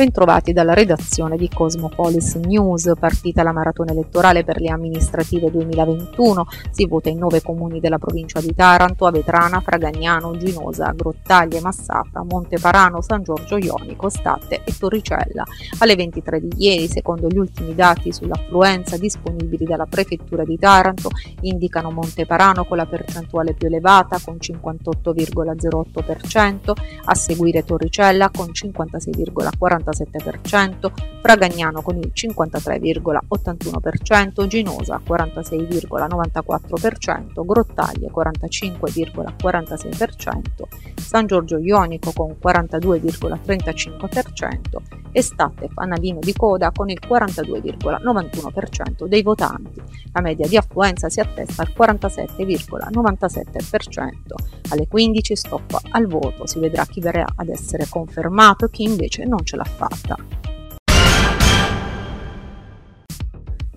Bentrovati dalla redazione di Cosmopolis News, partita la maratona elettorale per le amministrative 2021, si vota in nove comuni della provincia di Taranto, Avetrana, Fragagnano, Ginosa, Grottaglie, Massafra, Monteparano, San Giorgio Ionico, Statte e Torricella. Alle 23 di ieri, secondo gli ultimi dati sull'affluenza disponibili dalla prefettura di Taranto, indicano Monteparano con la percentuale più elevata con 58,08%, a seguire Torricella con 56,40%, 47%, Fragagnano con il 53,81%, Ginosa 46,94%, Grottaglie 45,46%, San Giorgio Ionico con 42,35% e State Fanalino di Coda con il 42,91% dei votanti. La media di affluenza si attesta al 47,97%. Alle 15 stop al voto, si vedrà chi verrà ad essere confermato e chi invece non ce l'ha fatta.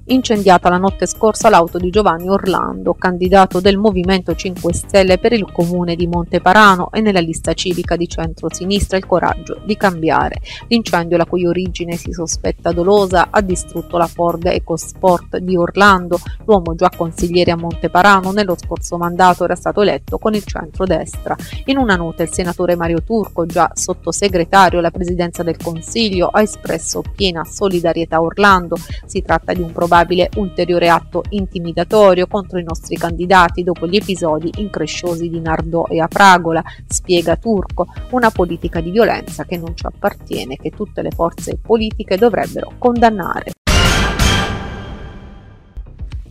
Incendiata la notte scorsa l'auto di Giovanni Orlando, candidato del Movimento 5 Stelle per il comune di Monteparano e nella lista civica di centro-sinistra Il Coraggio di Cambiare. L'incendio, la cui origine si sospetta dolosa, ha distrutto la Ford EcoSport di Orlando. L'uomo già consigliere a Monteparano nello scorso mandato era stato eletto con il centro-destra. In una nota il senatore Mario Turco, già sottosegretario alla presidenza del Consiglio, ha espresso piena solidarietà a Orlando. Si tratta di un probabile probabile ulteriore atto intimidatorio contro i nostri candidati dopo gli episodi incresciosi di Nardò e Apragola, spiega Turco, una politica di violenza che non ci appartiene, che tutte le forze politiche dovrebbero condannare.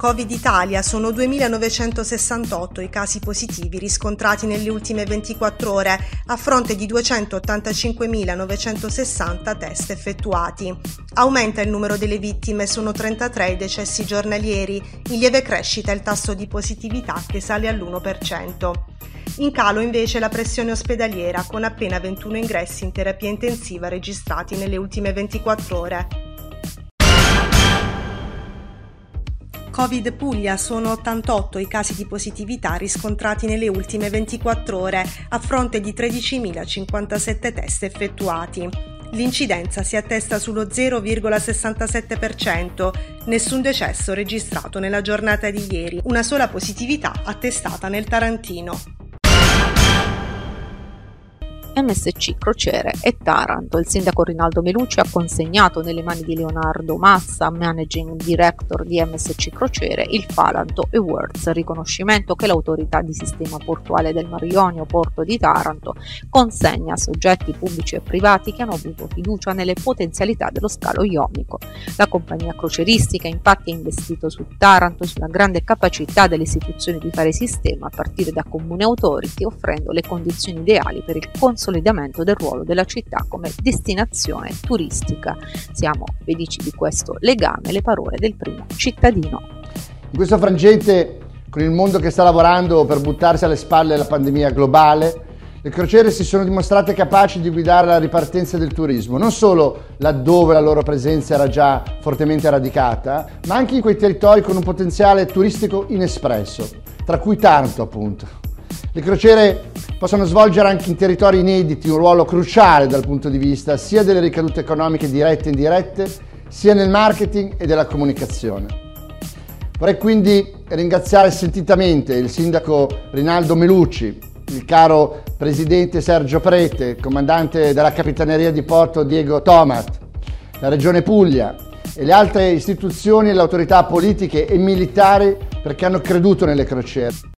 Covid Italia sono 2.968 i casi positivi riscontrati nelle ultime 24 ore a fronte di 285.960 test effettuati. Aumenta il numero delle vittime, sono 33 i decessi giornalieri, in lieve crescita il tasso di positività che sale all'1%. In calo invece la pressione ospedaliera con appena 21 ingressi in terapia intensiva registrati nelle ultime 24 ore. Covid Puglia sono 88 i casi di positività riscontrati nelle ultime 24 ore, a fronte di 13.057 test effettuati. L'incidenza si attesta sullo 0,67%, nessun decesso registrato nella giornata di ieri, una sola positività attestata nel Tarantino. MSC Crociere e Taranto. Il sindaco Rinaldo Melucci ha consegnato nelle mani di Leonardo Massa, managing director di MSC Crociere, il Falanto Awards, riconoscimento che l'autorità di sistema portuale del Mar Ionio Porto di Taranto consegna a soggetti pubblici e privati che hanno avuto fiducia nelle potenzialità dello scalo ionico. La compagnia croceristica infatti ha investito su Taranto sulla grande capacità delle istituzioni di fare sistema a partire da Comune Authority offrendo le condizioni ideali per il consolidamento consolidamento del ruolo della città come destinazione turistica. Siamo felici di questo legame, le parole del primo cittadino. In questo frangente, con il mondo che sta lavorando per buttarsi alle spalle la pandemia globale, le crociere si sono dimostrate capaci di guidare la ripartenza del turismo, non solo laddove la loro presenza era già fortemente radicata, ma anche in quei territori con un potenziale turistico inespresso, tra cui Taranto appunto. Le crociere possono svolgere anche in territori inediti un ruolo cruciale dal punto di vista sia delle ricadute economiche dirette e indirette, sia nel marketing e della comunicazione. Vorrei quindi ringraziare sentitamente il sindaco Rinaldo Melucci, il caro presidente Sergio Prete, comandante della Capitaneria di Porto Diego Tomat, la Regione Puglia e le altre istituzioni e le autorità politiche e militari perché hanno creduto nelle crociere.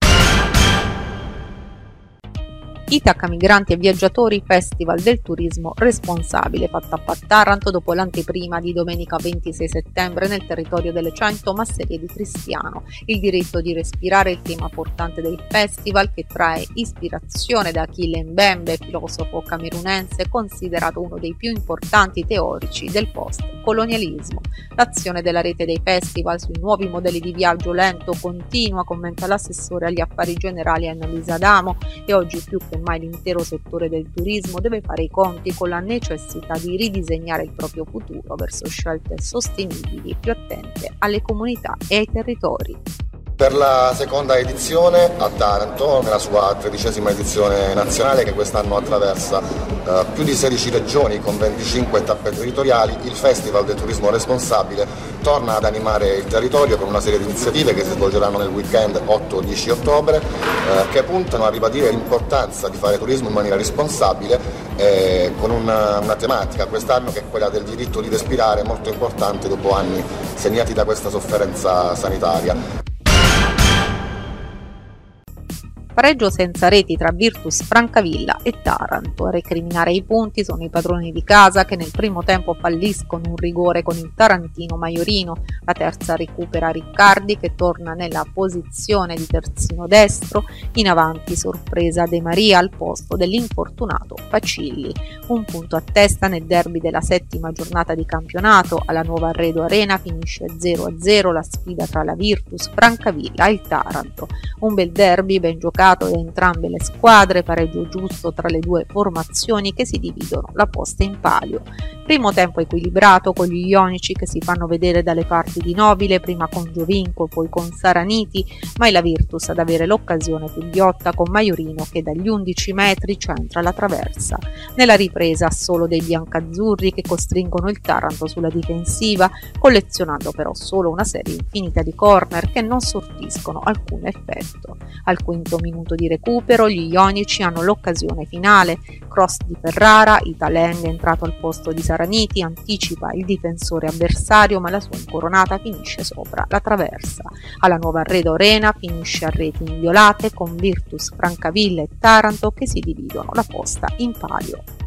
Itaca Migranti e Viaggiatori Festival del Turismo Responsabile fatta a Taranto dopo l'anteprima di domenica 26 settembre nel territorio delle 100 masserie di Cristiano. Il diritto di respirare è il tema portante del festival che trae ispirazione da Achille Mbembe, filosofo camerunense considerato uno dei più importanti teorici del post-colonialismo. L'azione della rete dei festival sui nuovi modelli di viaggio lento continua, commenta l'assessore agli affari generali Annalisa Adamo e oggi più che mai l'intero settore del turismo deve fare i conti con la necessità di ridisegnare il proprio futuro verso scelte sostenibili più attente alle comunità e ai territori. Per la seconda edizione a Taranto, nella sua tredicesima edizione nazionale che quest'anno attraversa eh, più di 16 regioni con 25 tappe territoriali, il Festival del Turismo Responsabile torna ad animare il territorio con una serie di iniziative che si svolgeranno nel weekend 8-10 ottobre eh, che puntano a ribadire l'importanza di fare turismo in maniera responsabile eh, con una, una tematica quest'anno che è quella del diritto di respirare molto importante dopo anni segnati da questa sofferenza sanitaria. Pareggio senza reti tra Virtus Francavilla e Taranto. A recriminare i punti sono i padroni di casa che nel primo tempo falliscono un rigore con il Tarantino Maiorino. La terza recupera Riccardi che torna nella posizione di terzino destro. In avanti sorpresa De Maria al posto dell'infortunato Pacilli. Un punto a testa nel derby della settima giornata di campionato. Alla nuova Arredo Arena finisce 0-0 la sfida tra la Virtus Francavilla e il Taranto. Un bel derby ben giocato giocato da entrambe le squadre, pareggio giusto tra le due formazioni che si dividono la posta in palio. Primo tempo equilibrato con gli ionici che si fanno vedere dalle parti di Nobile, prima con Giovinco, poi con Saraniti, ma è la Virtus ad avere l'occasione più ghiotta con Maiorino che dagli 11 metri centra la traversa. Nella ripresa solo dei biancazzurri che costringono il Taranto sulla difensiva, collezionando però solo una serie infinita di corner che non sortiscono alcun effetto. Al quinto minuto minuto di recupero, gli ionici hanno l'occasione finale, cross di Ferrara, Italeng è entrato al posto di Saraniti, anticipa il difensore avversario ma la sua incoronata finisce sopra la traversa. Alla nuova Arredo Arena finisce a reti inviolate con Virtus Francavilla e Taranto che si dividono la posta in palio.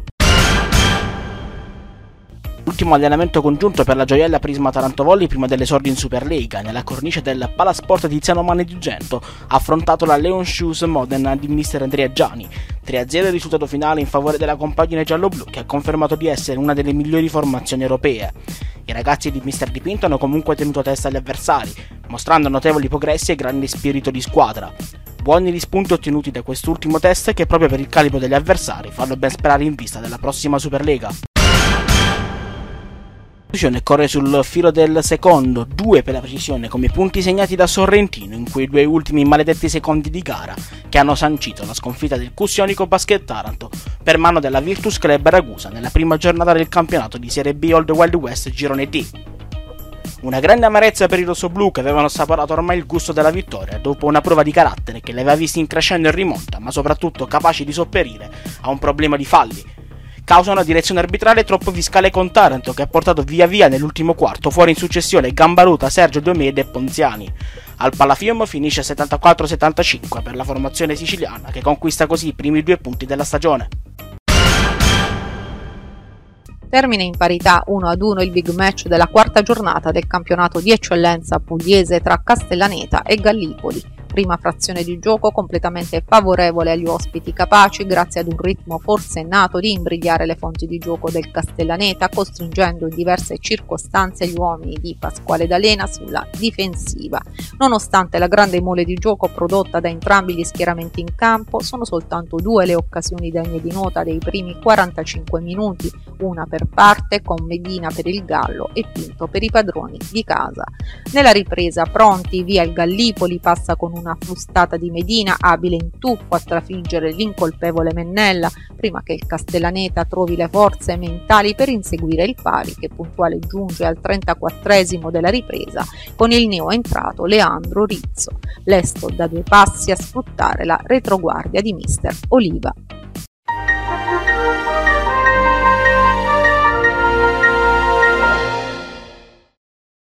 Ultimo allenamento congiunto per la gioiella Prisma Taranto Volley prima dell'esordio in Superlega, nella cornice del Palasport Tiziano Mani di Ugento, affrontato la Leon Shoes Modena di mister Andrea Gianni. 3-0 il risultato finale in favore della compagine giallo-blu che ha confermato di essere una delle migliori formazioni europee. I ragazzi di mister Dipinto hanno comunque tenuto testa agli avversari, mostrando notevoli progressi e grande spirito di squadra. Buoni gli spunti ottenuti da quest'ultimo test che proprio per il calibro degli avversari fanno ben sperare in vista della prossima Superlega corre sul filo del secondo, due per la precisione, come punti segnati da Sorrentino in quei due ultimi maledetti secondi di gara che hanno sancito la sconfitta del Cussionico Basket Taranto per mano della Virtus Club Ragusa nella prima giornata del campionato di Serie B Old Wild West Girone D. Una grande amarezza per i rossoblù che avevano assaporato ormai il gusto della vittoria dopo una prova di carattere che li aveva visti in crescendo e rimonta, ma soprattutto capaci di sopperire a un problema di falli causa una direzione arbitrale troppo fiscale con Taranto che ha portato via via nell'ultimo quarto fuori in successione Gambaruta, Sergio Domede e Ponziani. Al Palafium finisce 74-75 per la formazione siciliana che conquista così i primi due punti della stagione. Termina in parità 1-1 il big match della quarta giornata del campionato di eccellenza pugliese tra Castellaneta e Gallipoli prima frazione di gioco completamente favorevole agli ospiti capaci grazie ad un ritmo forsennato di imbrigliare le fonti di gioco del Castellaneta costringendo in diverse circostanze gli uomini di Pasquale D'Alena sulla difensiva. Nonostante la grande mole di gioco prodotta da entrambi gli schieramenti in campo, sono soltanto due le occasioni degne di nota dei primi 45 minuti, una per parte con Medina per il Gallo e Pinto per i padroni di casa. Nella ripresa pronti via il Gallipoli passa con una frustata di Medina, abile in tuffo a trafiggere l'incolpevole Mennella, prima che il Castellaneta trovi le forze mentali per inseguire il pari che puntuale giunge al 34 della ripresa con il neo entrato Leandro Rizzo, lesto da due passi a sfruttare la retroguardia di mister Oliva.